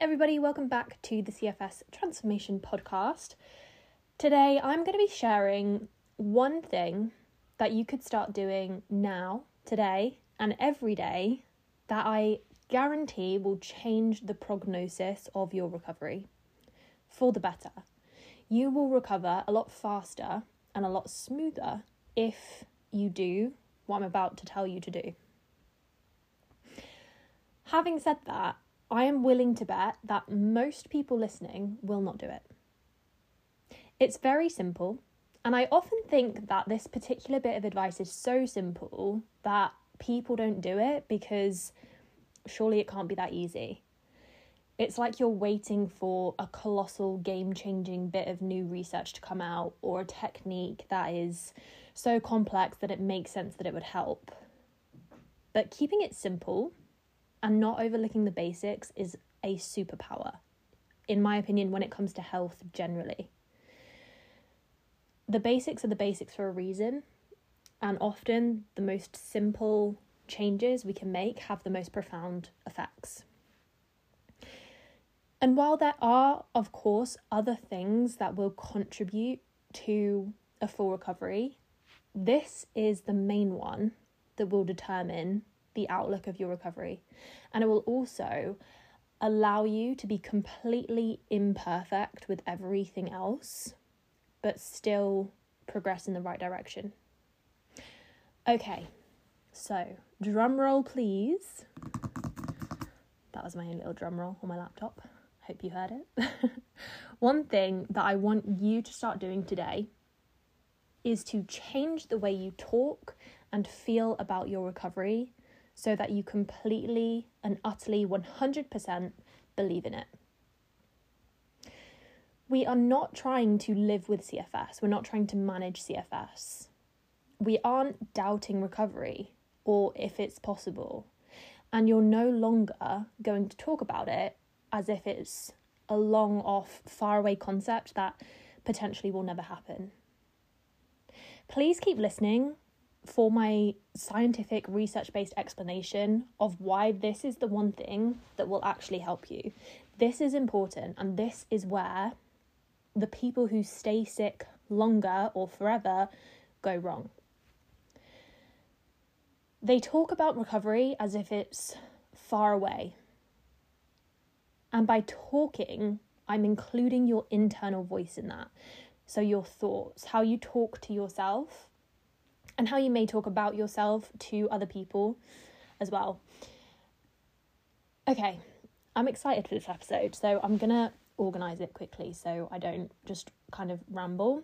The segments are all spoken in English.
Everybody, welcome back to the CFS Transformation Podcast. Today, I'm going to be sharing one thing that you could start doing now, today, and every day that I guarantee will change the prognosis of your recovery for the better. You will recover a lot faster and a lot smoother if you do what I'm about to tell you to do. Having said that, I am willing to bet that most people listening will not do it. It's very simple, and I often think that this particular bit of advice is so simple that people don't do it because surely it can't be that easy. It's like you're waiting for a colossal game changing bit of new research to come out or a technique that is so complex that it makes sense that it would help. But keeping it simple and not overlooking the basics is a superpower, in my opinion, when it comes to health generally. The basics are the basics for a reason, and often the most simple changes we can make have the most profound effects. And while there are, of course, other things that will contribute to a full recovery, this is the main one that will determine the outlook of your recovery. And it will also allow you to be completely imperfect with everything else, but still progress in the right direction. Okay, so drum roll, please. That was my own little drum roll on my laptop. Hope you heard it. One thing that I want you to start doing today is to change the way you talk and feel about your recovery so that you completely and utterly 100% believe in it. We are not trying to live with CFS, we're not trying to manage CFS. We aren't doubting recovery or if it's possible. And you're no longer going to talk about it as if it's a long off, far away concept that potentially will never happen. Please keep listening for my scientific research based explanation of why this is the one thing that will actually help you. This is important, and this is where the people who stay sick longer or forever go wrong. They talk about recovery as if it's far away. And by talking, I'm including your internal voice in that. So, your thoughts, how you talk to yourself, and how you may talk about yourself to other people as well. Okay, I'm excited for this episode, so I'm gonna organize it quickly so I don't just kind of ramble.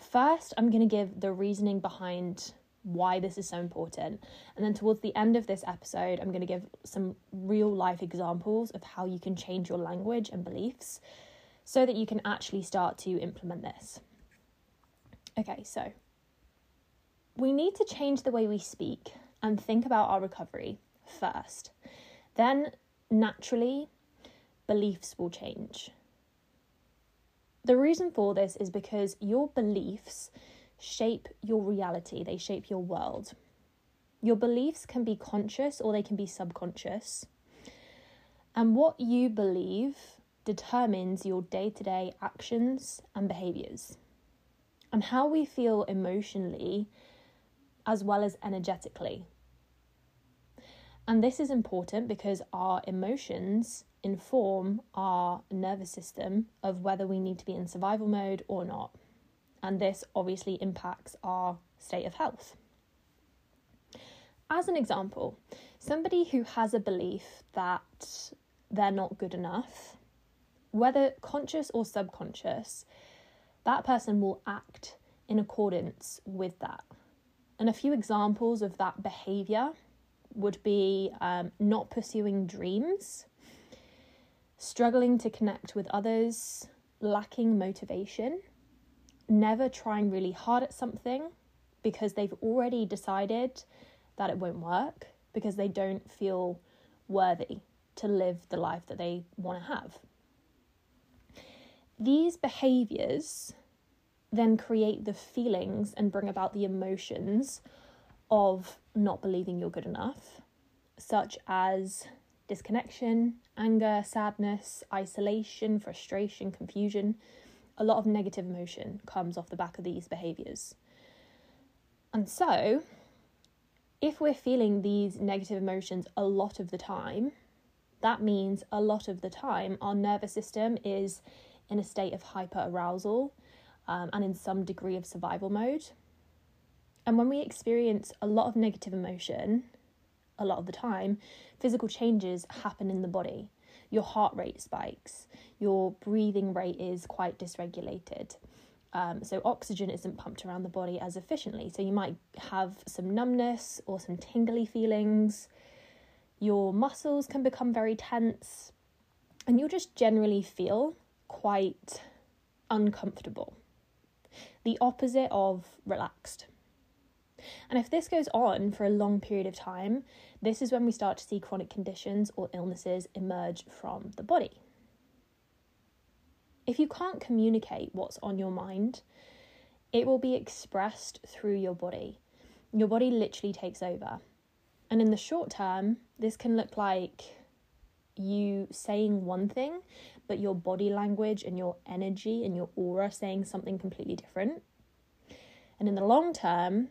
First, I'm gonna give the reasoning behind why this is so important, and then towards the end of this episode, I'm gonna give some real life examples of how you can change your language and beliefs so that you can actually start to implement this. Okay, so we need to change the way we speak and think about our recovery first. Then, naturally, beliefs will change. The reason for this is because your beliefs shape your reality, they shape your world. Your beliefs can be conscious or they can be subconscious. And what you believe determines your day to day actions and behaviors. And how we feel emotionally as well as energetically. And this is important because our emotions inform our nervous system of whether we need to be in survival mode or not. And this obviously impacts our state of health. As an example, somebody who has a belief that they're not good enough, whether conscious or subconscious, that person will act in accordance with that. And a few examples of that behavior would be um, not pursuing dreams, struggling to connect with others, lacking motivation, never trying really hard at something because they've already decided that it won't work because they don't feel worthy to live the life that they want to have. These behaviors then create the feelings and bring about the emotions of not believing you're good enough, such as disconnection, anger, sadness, isolation, frustration, confusion. A lot of negative emotion comes off the back of these behaviors. And so, if we're feeling these negative emotions a lot of the time, that means a lot of the time our nervous system is in a state of hyper arousal um, and in some degree of survival mode. And when we experience a lot of negative emotion, a lot of the time, physical changes happen in the body. Your heart rate spikes, your breathing rate is quite dysregulated. Um, so, oxygen isn't pumped around the body as efficiently. So, you might have some numbness or some tingly feelings. Your muscles can become very tense, and you'll just generally feel quite uncomfortable. The opposite of relaxed. And if this goes on for a long period of time, this is when we start to see chronic conditions or illnesses emerge from the body. If you can't communicate what's on your mind, it will be expressed through your body. Your body literally takes over. And in the short term, this can look like you saying one thing, but your body language and your energy and your aura saying something completely different. And in the long term,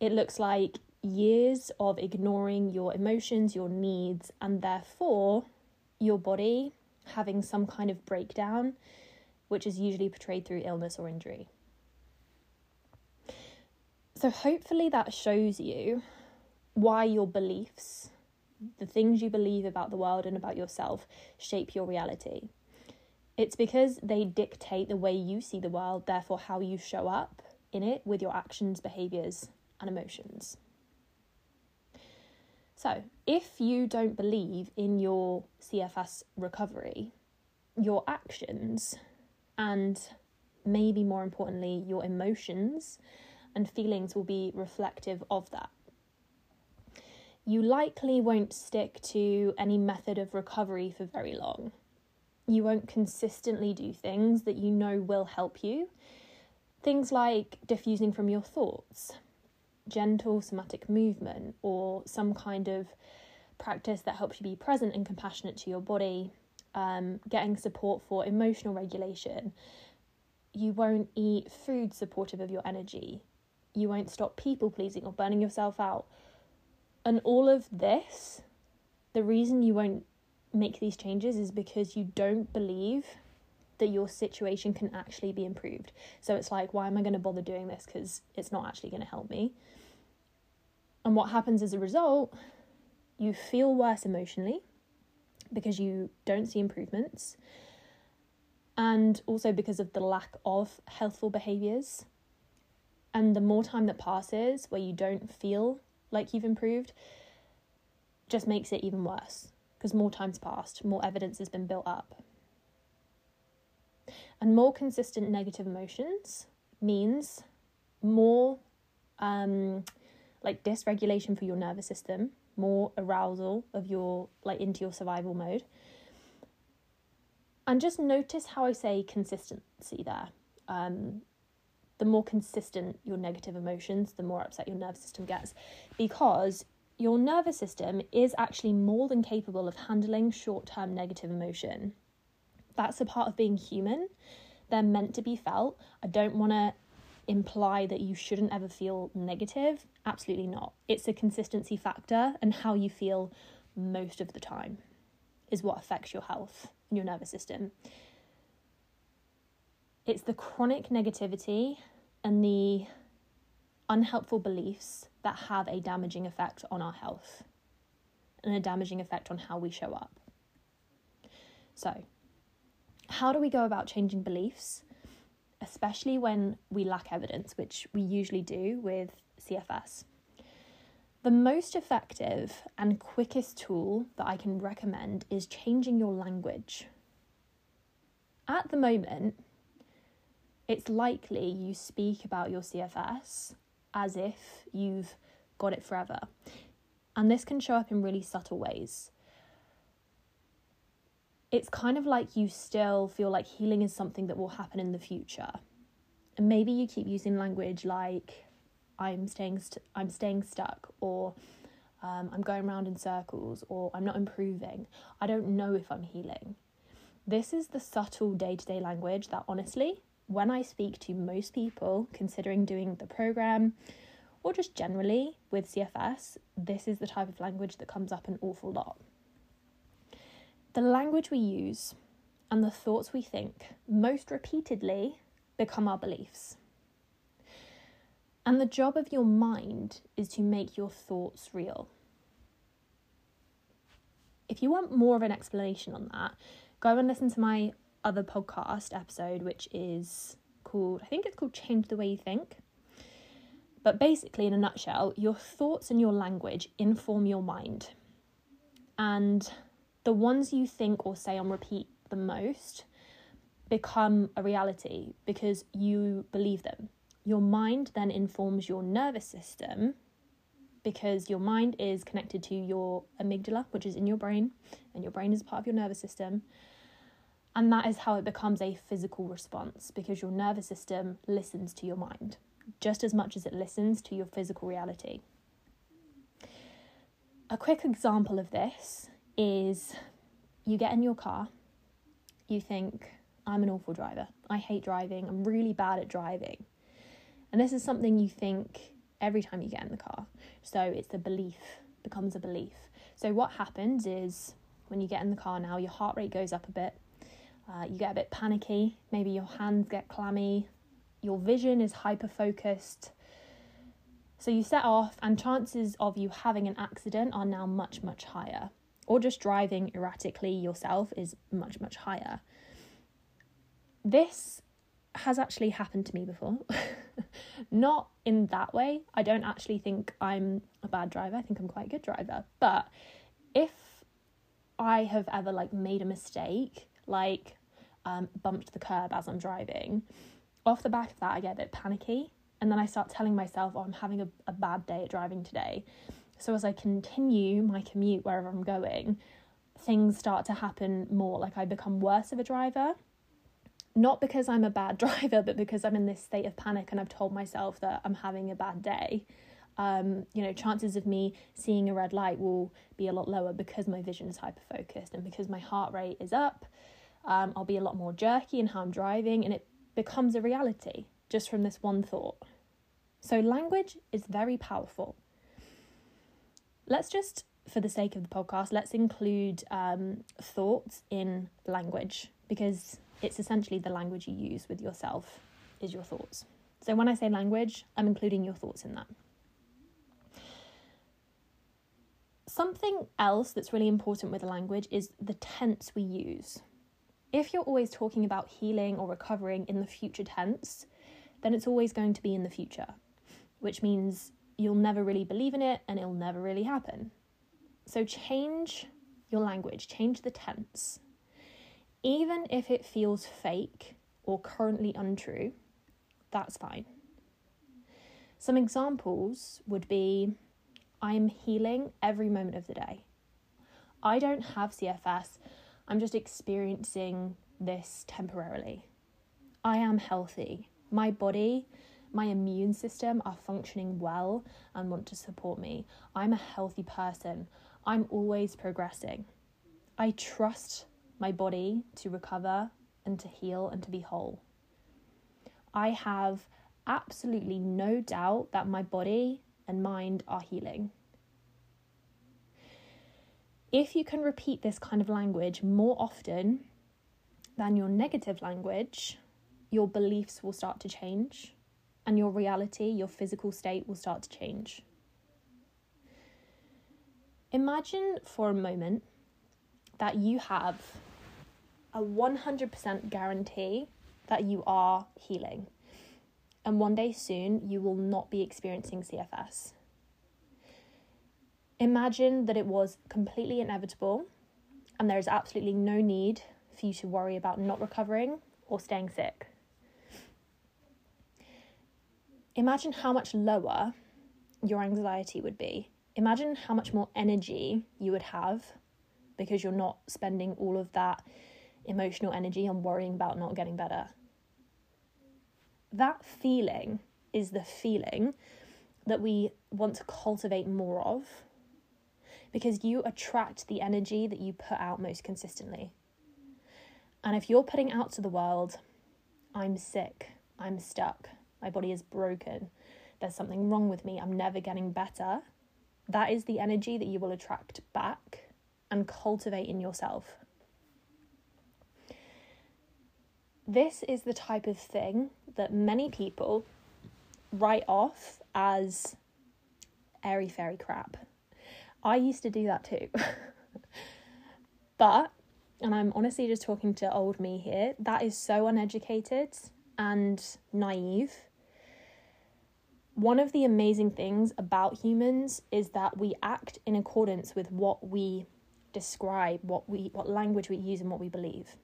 it looks like years of ignoring your emotions, your needs, and therefore your body having some kind of breakdown, which is usually portrayed through illness or injury. So, hopefully, that shows you why your beliefs, the things you believe about the world and about yourself, shape your reality. It's because they dictate the way you see the world, therefore, how you show up in it with your actions, behaviors, and emotions. So, if you don't believe in your CFS recovery, your actions and maybe more importantly, your emotions and feelings will be reflective of that. You likely won't stick to any method of recovery for very long. You won't consistently do things that you know will help you. Things like diffusing from your thoughts, gentle somatic movement or some kind of practice that helps you be present and compassionate to your body, um, getting support for emotional regulation. You won't eat food supportive of your energy. You won't stop people pleasing or burning yourself out. And all of this, the reason you won't make these changes is because you don't believe that your situation can actually be improved. So it's like, why am I going to bother doing this? Because it's not actually going to help me. And what happens as a result, you feel worse emotionally because you don't see improvements, and also because of the lack of healthful behaviors. And the more time that passes where you don't feel like you've improved, just makes it even worse because more time's passed, more evidence has been built up. And more consistent negative emotions means more um, like dysregulation for your nervous system, more arousal of your like into your survival mode. And just notice how I say consistency there. Um, the more consistent your negative emotions, the more upset your nervous system gets, because your nervous system is actually more than capable of handling short term negative emotion. That's a part of being human. They're meant to be felt. I don't want to imply that you shouldn't ever feel negative. Absolutely not. It's a consistency factor, and how you feel most of the time is what affects your health and your nervous system. It's the chronic negativity and the unhelpful beliefs that have a damaging effect on our health and a damaging effect on how we show up. So, how do we go about changing beliefs? especially when we lack evidence, which we usually do with CFS. The most effective and quickest tool that I can recommend is changing your language. At the moment, it's likely you speak about your CFS as if you've got it forever. And this can show up in really subtle ways it's kind of like you still feel like healing is something that will happen in the future. And maybe you keep using language like I'm staying st- I'm staying stuck or um, I'm going around in circles, or I'm not improving. I don't know if I'm healing. This is the subtle day to day language that honestly, when I speak to most people considering doing the program or just generally with CFS, this is the type of language that comes up an awful lot. The language we use and the thoughts we think most repeatedly become our beliefs. And the job of your mind is to make your thoughts real. If you want more of an explanation on that, go and listen to my other podcast episode, which is called, I think it's called Change the Way You Think. But basically, in a nutshell, your thoughts and your language inform your mind. And the ones you think or say on repeat the most become a reality because you believe them. Your mind then informs your nervous system because your mind is connected to your amygdala, which is in your brain, and your brain is part of your nervous system. And that is how it becomes a physical response because your nervous system listens to your mind just as much as it listens to your physical reality. A quick example of this is you get in your car, you think, I'm an awful driver. I hate driving. I'm really bad at driving. And this is something you think every time you get in the car. So it's a belief, becomes a belief. So what happens is when you get in the car now, your heart rate goes up a bit. Uh, you get a bit panicky. Maybe your hands get clammy. Your vision is hyper focused. So you set off, and chances of you having an accident are now much, much higher or just driving erratically yourself is much, much higher. This has actually happened to me before. Not in that way. I don't actually think I'm a bad driver. I think I'm quite a good driver. But if I have ever like made a mistake, like um, bumped the curb as I'm driving, off the back of that, I get a bit panicky. And then I start telling myself, oh, I'm having a, a bad day at driving today. So as I continue my commute wherever I'm going, things start to happen more. Like I become worse of a driver. Not because I'm a bad driver, but because I'm in this state of panic and I've told myself that I'm having a bad day. Um, you know, chances of me seeing a red light will be a lot lower because my vision is hyper focused and because my heart rate is up. Um, I'll be a lot more jerky in how I'm driving, and it becomes a reality just from this one thought. So, language is very powerful let's just, for the sake of the podcast, let's include um, thoughts in language because it's essentially the language you use with yourself is your thoughts. So when I say language, I'm including your thoughts in that. Something else that's really important with language is the tense we use. If you're always talking about healing or recovering in the future tense, then it's always going to be in the future, which means you'll never really believe in it and it'll never really happen. So change your language, change the tense. Even if it feels fake or currently untrue, that's fine. Some examples would be I'm healing every moment of the day. I don't have CFS, I'm just experiencing this temporarily. I am healthy. My body my immune system are functioning well and want to support me. I'm a healthy person. I'm always progressing. I trust my body to recover and to heal and to be whole. I have absolutely no doubt that my body and mind are healing. If you can repeat this kind of language more often than your negative language, your beliefs will start to change and your reality, your physical state will start to change. Imagine for a moment that you have a 100% guarantee that you are healing. And one day soon, you will not be experiencing CFS. Imagine that it was completely inevitable and there is absolutely no need for you to worry about not recovering or staying sick imagine how much lower your anxiety would be. Imagine how much more energy you would have because you're not spending all of that emotional energy on worrying about not getting better. That feeling is the feeling that we want to cultivate more of because you attract the energy that you put out most consistently. And if you're putting out to the world, I'm sick, I'm stuck, my body is broken, there's something wrong with me, I'm never getting better, that is the energy that you will attract back and cultivate in yourself. This is the type of thing that many people write off as airy fairy crap. I used to do that too. but, and I'm honestly just talking to old me here, that is so uneducated and naive. One of the amazing things about humans is that we act in accordance with what we describe, what we what language we use and what we believe.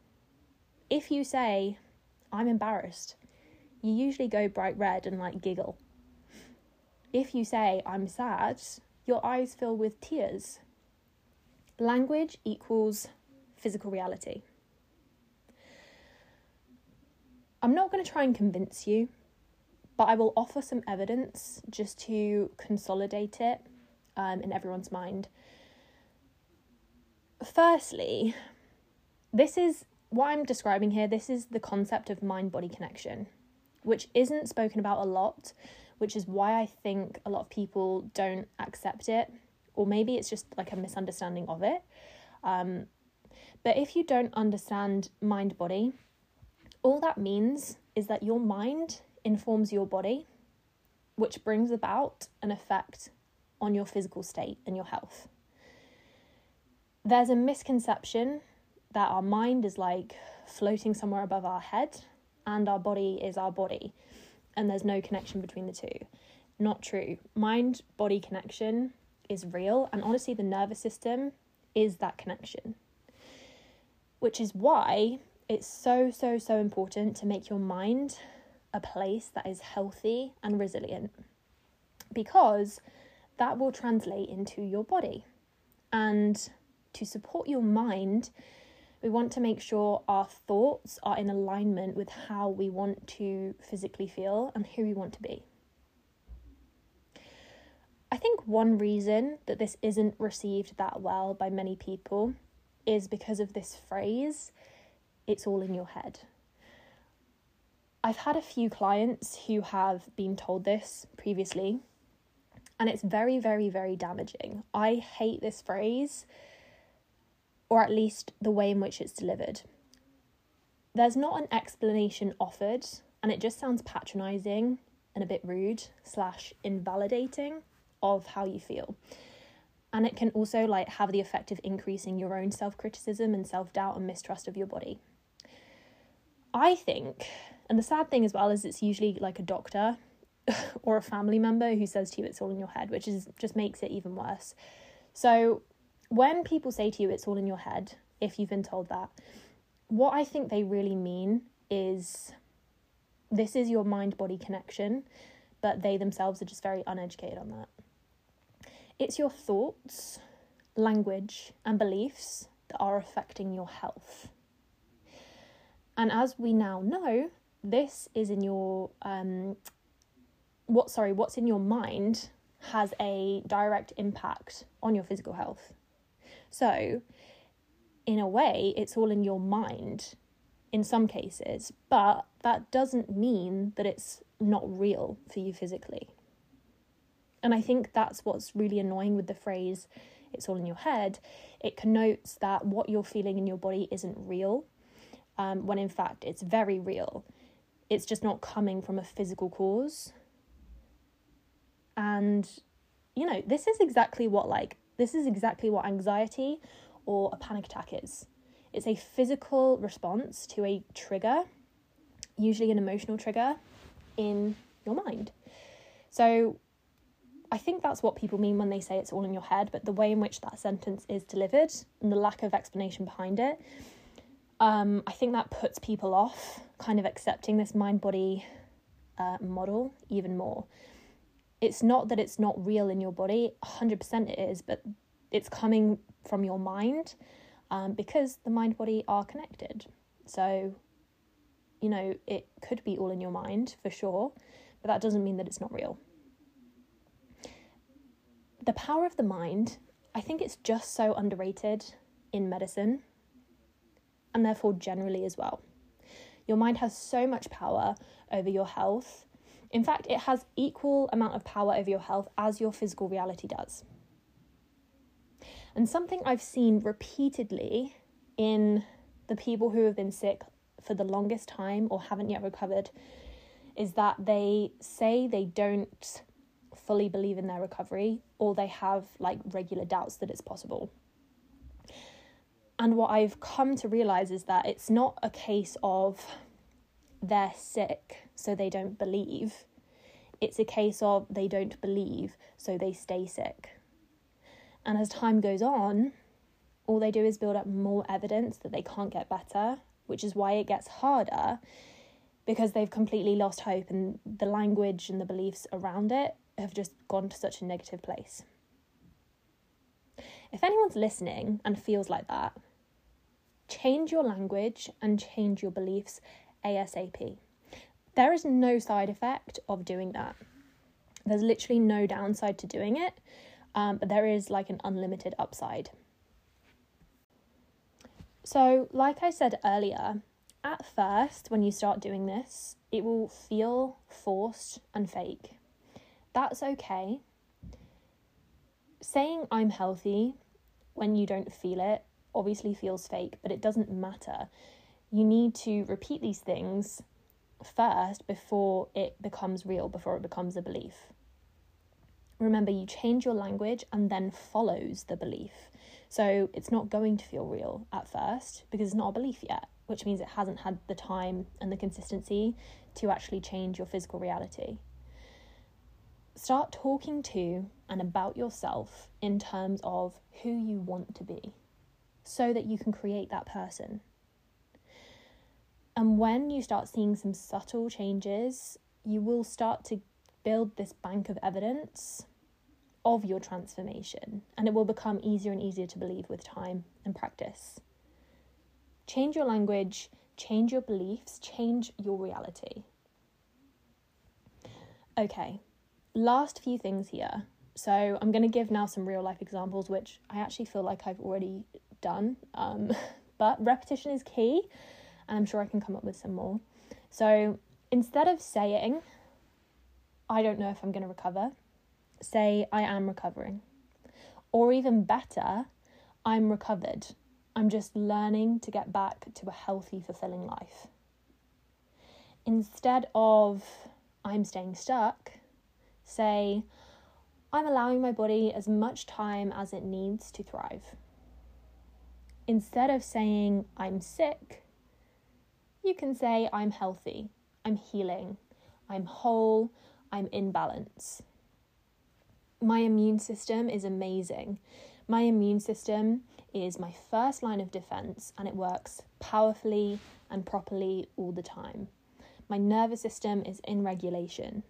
If you say, I'm embarrassed, you usually go bright red and like giggle. If you say, I'm sad, your eyes fill with tears. Language equals physical reality. I'm not going to try and convince you, but I will offer some evidence just to consolidate it um, in everyone's mind. Firstly, this is what I'm describing here. This is the concept of mind body connection, which isn't spoken about a lot which is why I think a lot of people don't accept it, or maybe it's just like a misunderstanding of it. Um, but if you don't understand mind body, all that means is that your mind informs your body, which brings about an effect on your physical state and your health. There's a misconception that our mind is like floating somewhere above our head and our body is our body and there's no connection between the two. Not true. Mind body connection is real, and honestly, the nervous system is that connection. Which is why it's so, so, so important to make your mind a place that is healthy and resilient because that will translate into your body. And to support your mind, we want to make sure our thoughts are in alignment with how we want to physically feel and who we want to be. I think one reason that this isn't received that well by many people is because of this phrase, it's all in your head. I've had a few clients who have been told this previously, and it's very, very, very damaging. I hate this phrase or at least the way in which it's delivered. There's not an explanation offered, and it just sounds patronizing and a bit rude slash invalidating of how you feel. And it can also like have the effect of increasing your own self-criticism and self-doubt and mistrust of your body. I think, and the sad thing as well is it's usually like a doctor or a family member who says to you it's all in your head, which is just makes it even worse. So when people say to you it's all in your head, if you've been told that, what I think they really mean is this is your mind body connection, but they themselves are just very uneducated on that. It's your thoughts, language, and beliefs that are affecting your health. And as we now know, this is in your um what sorry, what's in your mind has a direct impact on your physical health. So, in a way, it's all in your mind in some cases, but that doesn't mean that it's not real for you physically. And I think that's what's really annoying with the phrase, it's all in your head. It connotes that what you're feeling in your body isn't real, um, when in fact it's very real. It's just not coming from a physical cause. And, you know, this is exactly what like this is exactly what anxiety or a panic attack is it's a physical response to a trigger, usually an emotional trigger, in your mind. So I think that's what people mean when they say it's all in your head, but the way in which that sentence is delivered and the lack of explanation behind it, um, I think that puts people off kind of accepting this mind body uh, model even more it's not that it's not real in your body 100% it is but it's coming from your mind um, because the mind body are connected so you know it could be all in your mind for sure but that doesn't mean that it's not real the power of the mind I think it's just so underrated in medicine and therefore generally as well. Your mind has so much power over your health. In fact, it has equal amount of power over your health as your physical reality does. And something I've seen repeatedly in the people who have been sick for the longest time or haven't yet recovered is that they say they don't fully believe in their recovery or they have like regular doubts that it's possible. And what I've come to realize is that it's not a case of they're sick, so they don't believe. It's a case of they don't believe, so they stay sick. And as time goes on, all they do is build up more evidence that they can't get better, which is why it gets harder because they've completely lost hope and the language and the beliefs around it have just gone to such a negative place. If anyone's listening and feels like that, change your language and change your beliefs ASAP. There is no side effect of doing that. There's literally no downside to doing it, um, but there is like an unlimited upside. So, like I said earlier, at first, when you start doing this, it will feel forced and fake. That's okay. Saying I'm healthy when you don't feel it obviously feels fake, but it doesn't matter. You need to repeat these things first before it becomes real, before it becomes a belief. Remember, you change your language and then follows the belief. So it's not going to feel real at first because it's not a belief yet, which means it hasn't had the time and the consistency to actually change your physical reality. Start talking to and about yourself in terms of who you want to be so that you can create that person. And when you start seeing some subtle changes, you will start to build this bank of evidence of your transformation, and it will become easier and easier to believe with time and practice. Change your language, change your beliefs, change your reality. Okay, last few things here. So, I'm going to give now some real life examples, which I actually feel like I've already done. Um, but repetition is key, and I'm sure I can come up with some more. So instead of saying, I don't know if I'm going to recover, say, I am recovering. Or even better, I'm recovered. I'm just learning to get back to a healthy, fulfilling life. Instead of, I'm staying stuck, say, I'm allowing my body as much time as it needs to thrive instead of saying I'm sick, you can say I'm healthy, I'm healing, I'm whole, I'm in balance. My immune system is amazing. My immune system is my first line of defense and it works powerfully and properly all the time. My nervous system is in regulation.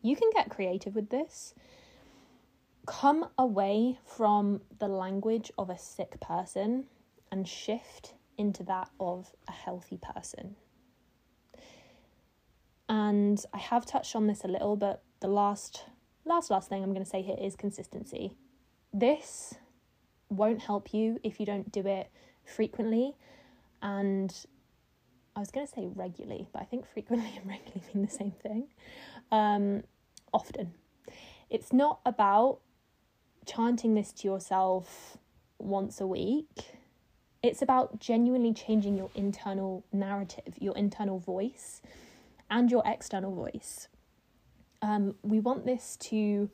You can get creative with this come away from the language of a sick person and shift into that of a healthy person. And I have touched on this a little, but the last last last thing I'm going to say here is consistency. This won't help you if you don't do it frequently and I was going to say regularly, but I think frequently and regularly mean the same thing. Um, often. It's not about chanting this to yourself once a week. It's about genuinely changing your internal narrative, your internal voice, and your external voice. Um, we want this to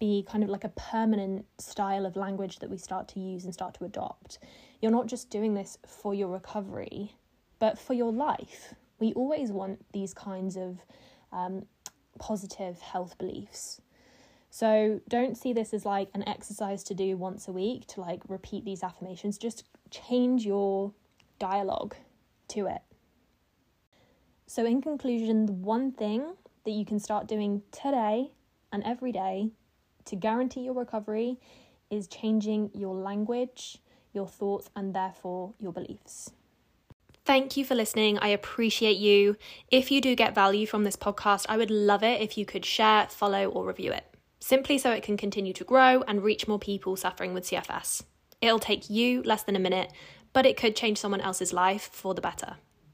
be kind of like a permanent style of language that we start to use and start to adopt. You're not just doing this for your recovery, but for your life. We always want these kinds of um, positive health beliefs. So don't see this as like an exercise to do once a week to like repeat these affirmations. Just change your dialogue to it. So, in conclusion, the one thing that you can start doing today and every day to guarantee your recovery is changing your language, your thoughts, and therefore your beliefs. Thank you for listening. I appreciate you. If you do get value from this podcast, I would love it if you could share, follow, or review it. simply so it can continue to grow and reach more people suffering with CFS. It'll take you less than a minute, but it could change someone else's life for the better.